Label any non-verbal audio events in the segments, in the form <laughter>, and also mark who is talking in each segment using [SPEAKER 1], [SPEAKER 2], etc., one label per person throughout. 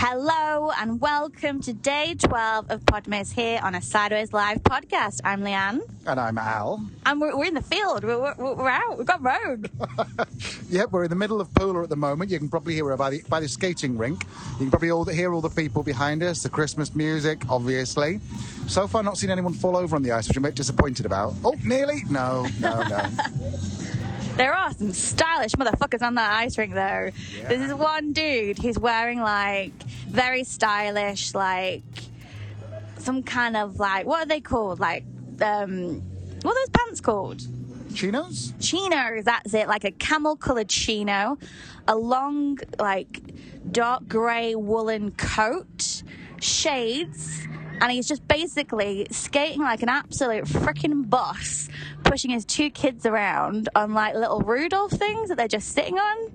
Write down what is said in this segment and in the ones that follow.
[SPEAKER 1] Hello and welcome to day 12 of Podmas here on a Sideways Life podcast. I'm Leanne
[SPEAKER 2] And I'm Al.
[SPEAKER 1] and we're, we're in the field. We're, we're, we're out. We've got road. <laughs>
[SPEAKER 2] Yep, we're in the middle of Pula at the moment. You can probably hear it by the, by the skating rink. You can probably all hear all the people behind us, the Christmas music, obviously. So far, not seen anyone fall over on the ice, which I'm a bit disappointed about. Oh, nearly? No, no, no. <laughs>
[SPEAKER 1] There are some stylish motherfuckers on that ice rink though. This is one dude who's wearing like very stylish, like some kind of like what are they called? Like um what are those pants called?
[SPEAKER 2] Chinos?
[SPEAKER 1] chinos that's it like a camel colored chino a long like dark gray woolen coat shades and he's just basically skating like an absolute freaking boss pushing his two kids around on like little rudolph things that they're just sitting on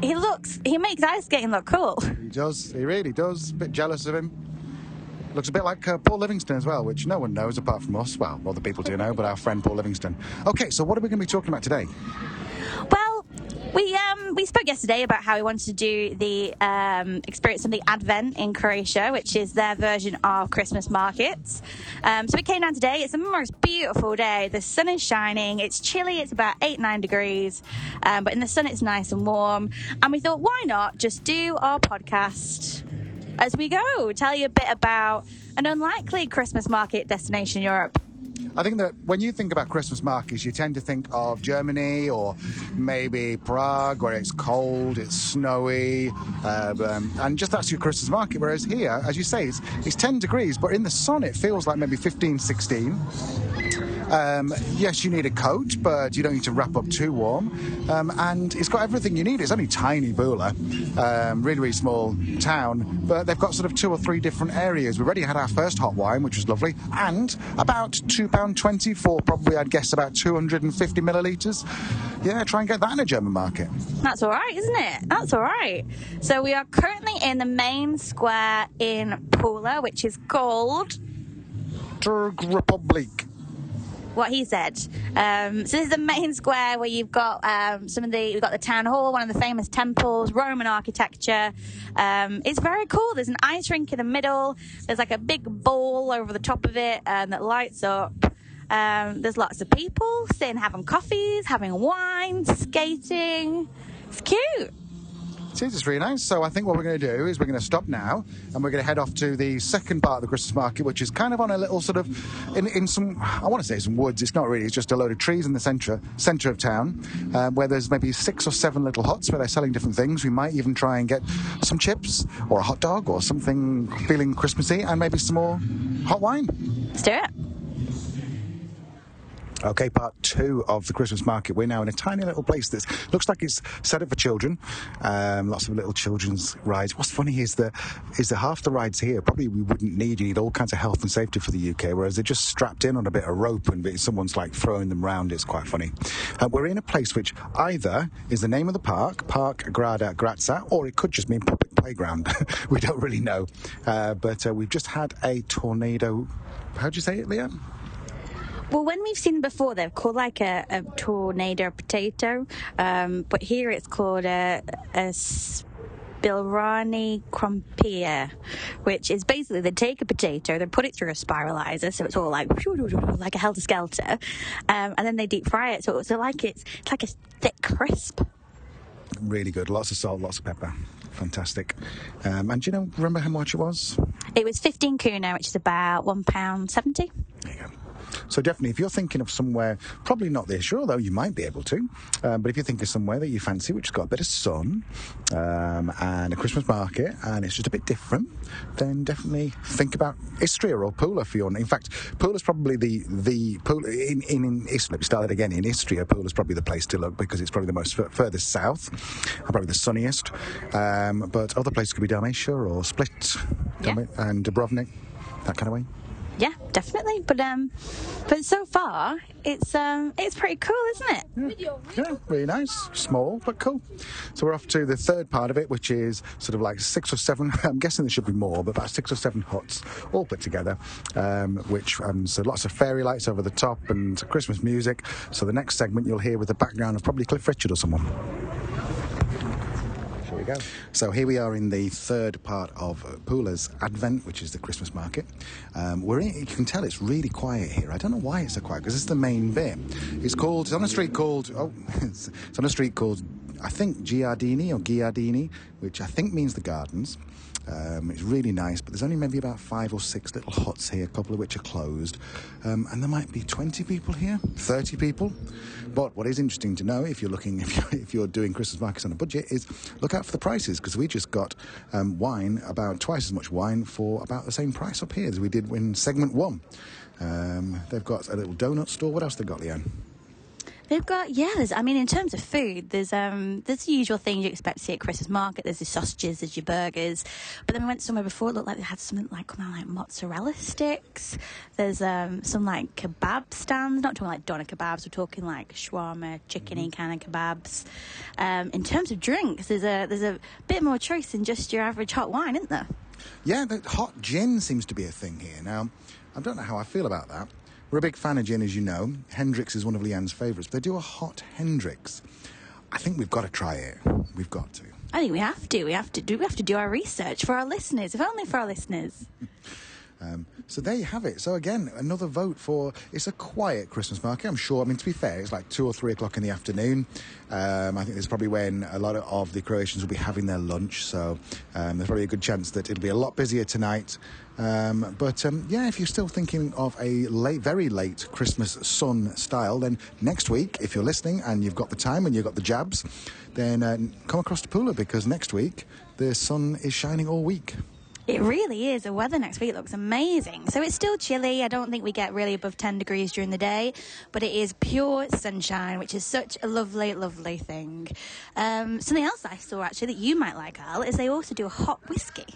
[SPEAKER 1] he looks he makes ice skating look cool
[SPEAKER 2] He does. He really does. A bit jealous of him. Looks a bit like uh, Paul Livingston as well, which no one knows apart from us. Well, other people do know, but our friend Paul Livingston. Okay, so what are we going to be talking about today?
[SPEAKER 1] Well, we um we spoke yesterday about how we wanted to do the um, experience of the Advent in Croatia, which is their version of Christmas markets. Um, so we came down today. It's a most beautiful day. The sun is shining. It's chilly. It's about eight nine degrees, um, but in the sun it's nice and warm. And we thought, why not just do our podcast as we go? Tell you a bit about an unlikely Christmas market destination in Europe.
[SPEAKER 2] I think that when you think about Christmas markets, you tend to think of Germany or maybe Prague, where it's cold, it's snowy, uh, um, and just that's your Christmas market. Whereas here, as you say, it's, it's 10 degrees, but in the sun it feels like maybe 15, 16. Um, yes, you need a coat, but you don't need to wrap up too warm. Um, and it's got everything you need. It's only tiny Pula, um, really, really small town, but they've got sort of two or three different areas. We've already had our first hot wine, which was lovely, and about £2.20 for probably, I'd guess, about 250 millilitres. Yeah, try and get that in a German market.
[SPEAKER 1] That's all right, isn't it? That's all right. So we are currently in the main square in Pula, which is called
[SPEAKER 2] Turk Republic.
[SPEAKER 1] What he said. Um, so this is the main square where you've got um, some of the you've got the town hall, one of the famous temples, Roman architecture. Um, it's very cool. There's an ice rink in the middle. There's like a big bowl over the top of it um, that lights up. Um, there's lots of people sitting having coffees, having wine, skating. It's cute.
[SPEAKER 2] It is, really nice. So I think what we're going to do is we're going to stop now and we're going to head off to the second part of the Christmas market, which is kind of on a little sort of in, in some I want to say some woods. It's not really. It's just a load of trees in the centre centre of town, um, where there's maybe six or seven little huts where they're selling different things. We might even try and get some chips or a hot dog or something feeling Christmassy, and maybe some more hot wine.
[SPEAKER 1] Let's do it.
[SPEAKER 2] Okay, part two of the Christmas market. We're now in a tiny little place that looks like it's set up for children. Um, lots of little children's rides. What's funny is that is that half the rides here probably we wouldn't need. You need all kinds of health and safety for the UK, whereas they're just strapped in on a bit of rope and someone's like throwing them round. It's quite funny. Uh, we're in a place which either is the name of the park, Park Grada Graza, or it could just mean public playground. <laughs> we don't really know. Uh, but uh, we've just had a tornado. How do you say it, Leanne?
[SPEAKER 1] Well, when we've seen before, they're called like a, a tornado potato, um, but here it's called a, a Spilrani crumpia, which is basically they take a potato, they put it through a spiralizer, so it's all like like a helter skelter, um, and then they deep fry it, so it's like it's it's like a thick crisp.
[SPEAKER 2] really good. Lots of salt, lots of pepper. Fantastic. Um, and do you know, remember how much it was?
[SPEAKER 1] It was 15 kuna, which is about one pound seventy.
[SPEAKER 2] There you go. So definitely, if you're thinking of somewhere, probably not this year, although you might be able to, um, but if you think of somewhere that you fancy, which has got a bit of sun um, and a Christmas market, and it's just a bit different, then definitely think about Istria or Pula for your. In fact, Pula's probably the the Pula in in, in Istria. Let me start it again. In Istria, Pula's probably the place to look because it's probably the most f- furthest south, and probably the sunniest. Um, but other places could be Dalmatia or Split,
[SPEAKER 1] Yeah.
[SPEAKER 2] And Dubrovnik, that kind of way.
[SPEAKER 1] Yeah, definitely. But um, but so far it's um, it's pretty cool, isn't it?
[SPEAKER 2] Yeah, really nice. Small, but cool. So we're off to the third part of it, which is sort of like six or seven, <laughs> I'm guessing there should be more, but about six or seven huts all put together, um, which, um, so lots of fairy lights over the top and Christmas music. So the next segment you'll hear with the background of probably Cliff Richard or someone.
[SPEAKER 3] Go.
[SPEAKER 2] So here we are in the third part of Pula's Advent, which is the Christmas market. Um, we're in, you can tell it's really quiet here. I don't know why it's so quiet because it's the main bit. It's called. It's on a street called. Oh, it's, <laughs> it's on a street called. I think Giardini or Giardini, which I think means the gardens. Um, it's really nice, but there's only maybe about five or six little huts here, a couple of which are closed. Um, and there might be 20 people here, 30 people. But what is interesting to know, if you're looking, <laughs> if you're, if you're doing Christmas markets on a budget, is look out for the prices because we just got um, wine, about twice as much wine for about the same price up here as we did in segment one. Um, they've got a little donut store. What else they got, Leanne?
[SPEAKER 1] They've got yeah. There's, I mean, in terms of food, there's um there's the usual things you expect to see at Christmas market. There's your sausages, there's your burgers. But then we went somewhere before. It looked like they had something like come out like mozzarella sticks. There's um some like kebab stands. Not talking like doner kebabs. We're talking like shawarma, chickeny kind of kebabs. Um, in terms of drinks, there's a there's a bit more choice than just your average hot wine, isn't there?
[SPEAKER 2] Yeah, the hot gin seems to be a thing here. Now, I don't know how I feel about that. We're a big fan of gin, as you know. Hendrick's is one of Leanne's favourites. They do a hot Hendrick's. I think we've got to try it. We've got to.
[SPEAKER 1] I think we have to. We have to do. We have to do our research for our listeners, if only for our listeners.
[SPEAKER 2] Um, so there you have it. So again, another vote for it's a quiet Christmas market. I'm sure. I mean, to be fair, it's like two or three o'clock in the afternoon. Um, I think there's probably when a lot of the Croatians will be having their lunch. So um, there's probably a good chance that it'll be a lot busier tonight. Um, but um, yeah, if you're still thinking of a late, very late Christmas sun style, then next week, if you're listening and you've got the time and you've got the jabs, then uh, come across to Pula because next week the sun is shining all week.
[SPEAKER 1] It really is. The weather next week looks amazing. So it's still chilly. I don't think we get really above 10 degrees during the day, but it is pure sunshine, which is such a lovely, lovely thing. Um, something else I saw actually that you might like, Al, is they also do a hot whiskey.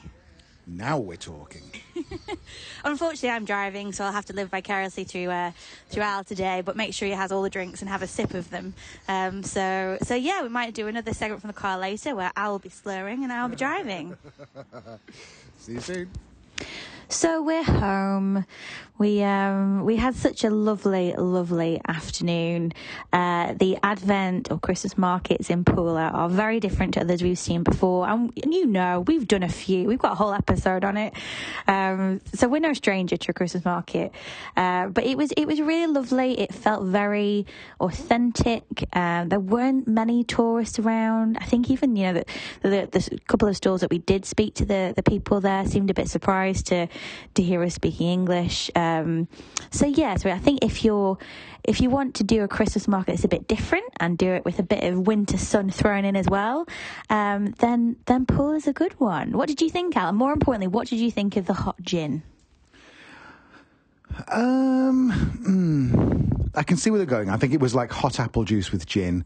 [SPEAKER 2] Now we're talking. <laughs>
[SPEAKER 1] Unfortunately, I'm driving, so I'll have to live vicariously through uh, through Al today. But make sure he has all the drinks and have a sip of them. Um, so so yeah, we might do another segment from the car later where Al will be slurring and I'll be driving. <laughs>
[SPEAKER 2] See you soon.
[SPEAKER 1] So we're home. We um, we had such a lovely, lovely afternoon. Uh, the Advent or Christmas markets in Pula are very different to others we've seen before, and, and you know we've done a few. We've got a whole episode on it, um, so we're no stranger to a Christmas market. Uh, but it was it was really lovely. It felt very authentic. Um, there weren't many tourists around. I think even you know the, the, the couple of stores that we did speak to the the people there seemed a bit surprised to to hear us speaking English. Um, so yeah, so I think if you're if you want to do a Christmas market that's a bit different and do it with a bit of winter sun thrown in as well, um, then then Pula is a good one. What did you think, Alan? More importantly, what did you think of the hot gin?
[SPEAKER 2] Um, mm, I can see where they're going. I think it was like hot apple juice with gin.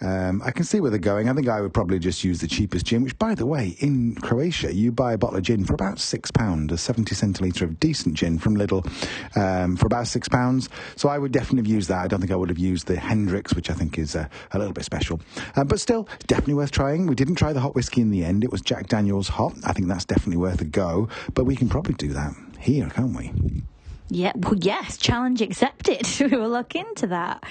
[SPEAKER 2] Um, I can see where they're going. I think I would probably just use the cheapest gin, which, by the way, in Croatia, you buy a bottle of gin for about six pounds, a 70 centilitre of decent gin from Lidl um, for about six pounds. So I would definitely have used that. I don't think I would have used the Hendrick's, which I think is uh, a little bit special. Um, but still, definitely worth trying. We didn't try the hot whiskey in the end. It was Jack Daniel's hot. I think that's definitely worth a go. But we can probably do that here, can't we?
[SPEAKER 1] Yeah, well, yes, challenge accepted. <laughs> we will look into that.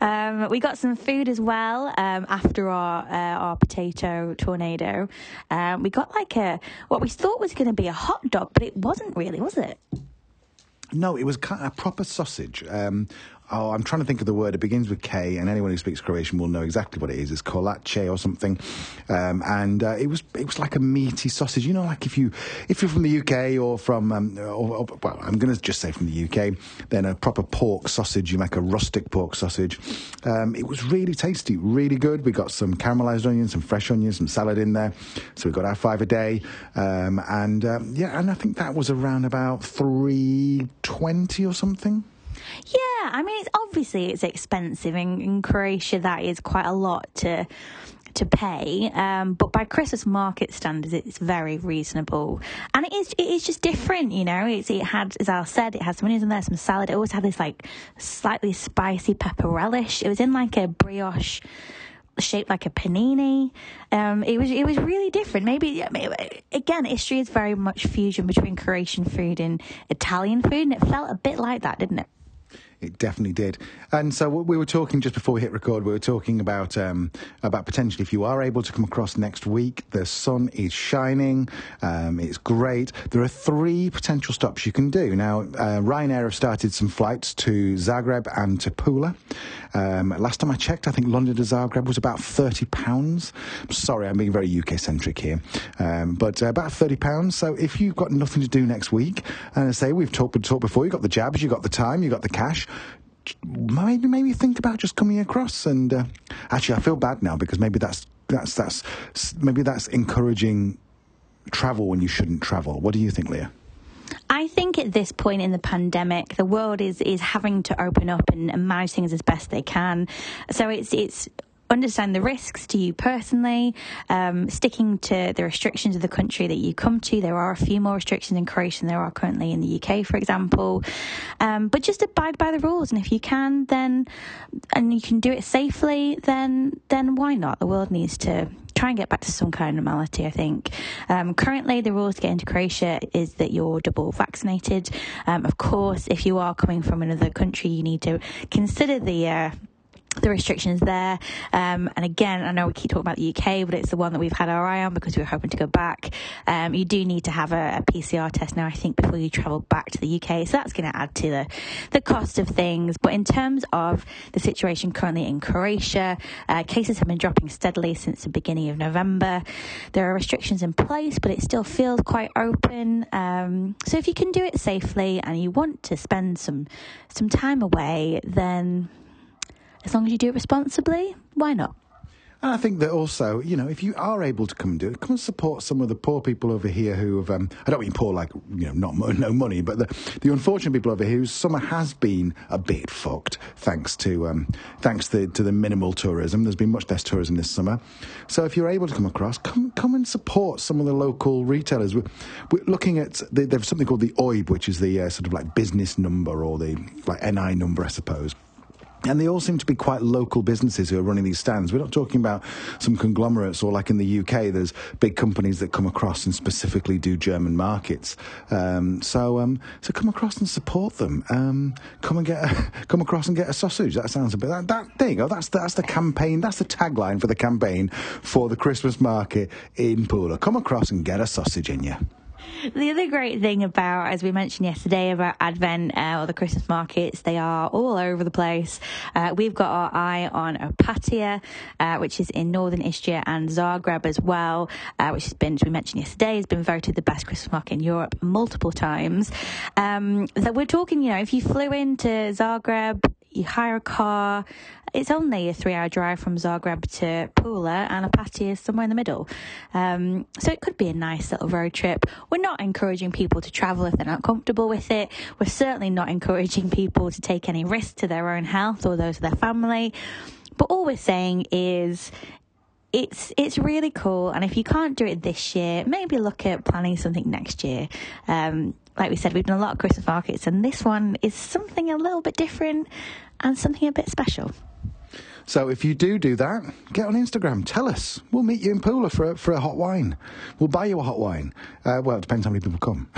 [SPEAKER 1] Um, we got some food as well um, after our uh, our potato tornado. Um, we got like a what we thought was going to be a hot dog, but it wasn't really, was it?
[SPEAKER 2] No, it was kind of a proper sausage. Um, oh, I'm trying to think of the word. It begins with K, and anyone who speaks Croatian will know exactly what it is. It's kolache or something, um, and uh, it was it was like a meaty sausage. You know, like if you if you're from the UK or from um, or, or, well, I'm going to just say from the UK, then a proper pork sausage. You make a rustic pork sausage. Um, it was really tasty, really good. We got some caramelized onions, some fresh onions, some salad in there. So we got our five a day, um, and um, yeah, and I think that was around about three twenty or something.
[SPEAKER 1] Yeah, I mean, it's obviously it's expensive in, in Croatia. That is quite a lot to to pay, um, but by Christmas market standards, it's very reasonable, and it is it is just different. You know, it's, it had, as Al said, it had some onions in there, some salad. It always had this like slightly spicy pepper relish. It was in like a brioche shaped like a panini. Um, it was it was really different. Maybe again, Istria is very much fusion between Croatian food and Italian food, and it felt a bit like that, didn't it?
[SPEAKER 2] It definitely did. And so we were talking just before we hit record. We were talking about um, about potentially if you are able to come across next week. The sun is shining. Um, it's great. There are three potential stops you can do. Now, uh, Ryanair have started some flights to Zagreb and to Pula. Um, last time I checked, I think London to Zagreb was about thirty pounds. Sorry, I'm being very UK centric here, um, but uh, about thirty pounds. So if you've got nothing to do next week, and I say we've talked talked before, you've got the jabs, you've got the time, you've got the cash maybe maybe think about just coming across and uh, actually I feel bad now because maybe that's that's that's maybe that's encouraging travel when you shouldn't travel. What do you think, Leah?
[SPEAKER 1] I think at this point in the pandemic, the world is is having to open up and, and manage things as best they can. So it's it's understand the risks to you personally, um, sticking to the restrictions of the country that you come to. There are a few more restrictions in Croatia than there are currently in the UK, for example. Um, but just abide by the rules, and if you can, then and you can do it safely, then then why not? The world needs to try and get back to some kind of normality, I think. Um, currently, the rules to get into Croatia is that you're double vaccinated. Um, of course, if you are coming from another country, you need to consider the uh, the restrictions there. Um, and again, I know we keep talking about the UK, but it's the one that we've had our eye on because we were hoping to go back. Um, you do need to have a, a, PCR test now, I think, before you travel back to the UK. So that's going to add to the, the cost of things. But in terms of the situation currently in Croatia, uh, cases have been dropping steadily since the beginning of November. There are restrictions in place, but it still feels quite open. Um, so if you can do it safely and you want to spend some some time away, then as long as you do it responsibly, why not?
[SPEAKER 2] And I think that also, you know, if you are able to come and do it, come and support some of the poor people over here who have, um, I don't mean poor like, you know, not <laughs> no money, but the, the unfortunate people over here whose summer has been a bit fucked thanks to, um, thanks to, to the minimal tourism. There's been much less tourism this summer. So if you're able to come across, come, come and support some of the local retailers. We're, we're looking at, the, there's something called the OIB, which is the uh, sort of like business number or the like NI number, I suppose. And they all seem to be quite local businesses who are running these stands. We're not talking about some conglomerates or like in the UK, there's big companies that come across and specifically do German markets. Um, so, um, so come across and support them. Um, come and get, a, <laughs> come across and get a sausage. That sounds a bit. That, that there you go. That's the, that's the campaign. That's the tagline for the campaign for the Christmas market in Pula. Come across and get a sausage in you.
[SPEAKER 1] The other great thing about, as we mentioned yesterday, about Advent uh, or the Christmas markets, they are all over the place. Uh, we've got our eye on Opatija, uh, which is in northern Istria and Zagreb as well, uh, which has been, as we mentioned yesterday, has been voted the best Christmas market in Europe multiple times. Um, so we're talking, you know, if you flew into Zagreb, you hire a car. It's only a three hour drive from Zagreb to Pula, and a Opatija is somewhere in the middle. Um, so it could be a nice little road trip. We're not encouraging people to travel if they're not comfortable with it. We're certainly not encouraging people to take any risk to their own health or those of their family. But all we're saying is it's it's really cool. And if you can't do it this year, maybe look at planning something next year. Um, like we said, we've done a lot of Christmas markets, and this one is something a little bit different and something a bit special.
[SPEAKER 2] So if you do do that, get on Instagram. Tell us. We'll meet you in Pula for a, for a hot wine. We'll buy you a hot wine. Uh, well, it depends how many people come. <laughs>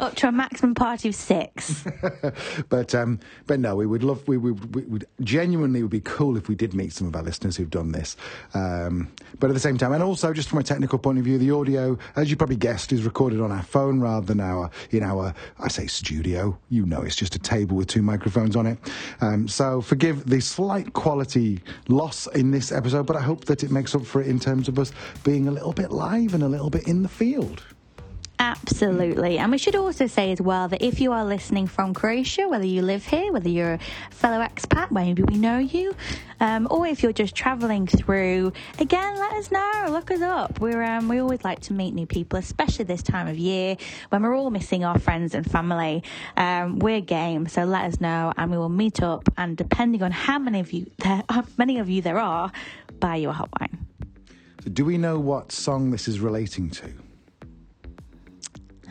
[SPEAKER 1] Up to a maximum party of six. <laughs>
[SPEAKER 2] but um, but no, we would love. We, we, we would genuinely would be cool if we did meet some of our listeners who've done this. Um, but at the same time, and also just from a technical point of view, the audio, as you probably guessed, is recorded on our phone rather than our in our I say studio. You know, it's just a table with two microphones on it. Um, so for forgive the slight quality loss in this episode, but I hope that it makes up for it in terms of us being a little bit live and a little bit in the field.
[SPEAKER 1] Absolutely. And we should also say as well that if you are listening from Croatia, whether you live here, whether you're a fellow expat, maybe we know you, um, or if you're just traveling through, again, let us know. Look us up. We're, um, we always like to meet new people, especially this time of year when we're all missing our friends and family. Um, we're game, so let us know and we will meet up. And depending on how many of you there, how many of you there are, buy you a hot wine.
[SPEAKER 2] So do we know what song this is relating to?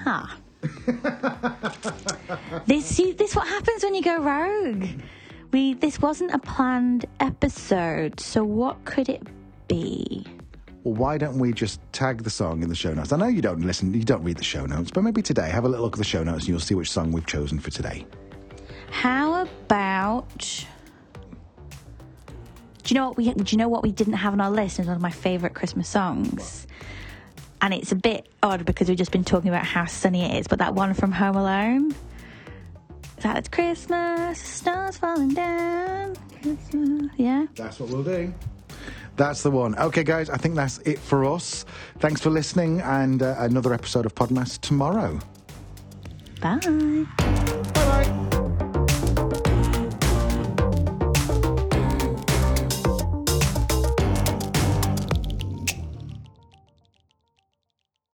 [SPEAKER 1] Huh. this see, this what happens when you go rogue. We this wasn't a planned episode, so what could it be?
[SPEAKER 2] Well, why don't we just tag the song in the show notes? I know you don't listen, you don't read the show notes, but maybe today have a little look at the show notes and you'll see which song we've chosen for today.
[SPEAKER 1] How about? Do you know what we? Do you know what we didn't have on our list? It's one of my favourite Christmas songs, and it's a bit odd because we've just been talking about how sunny it is. But that one from Home Alone. Is that it's Christmas, stars falling down. Christmas, yeah.
[SPEAKER 2] That's what we'll do. That's the one. Okay, guys, I think that's it for us. Thanks for listening, and uh, another episode of Podmas tomorrow.
[SPEAKER 1] Bye.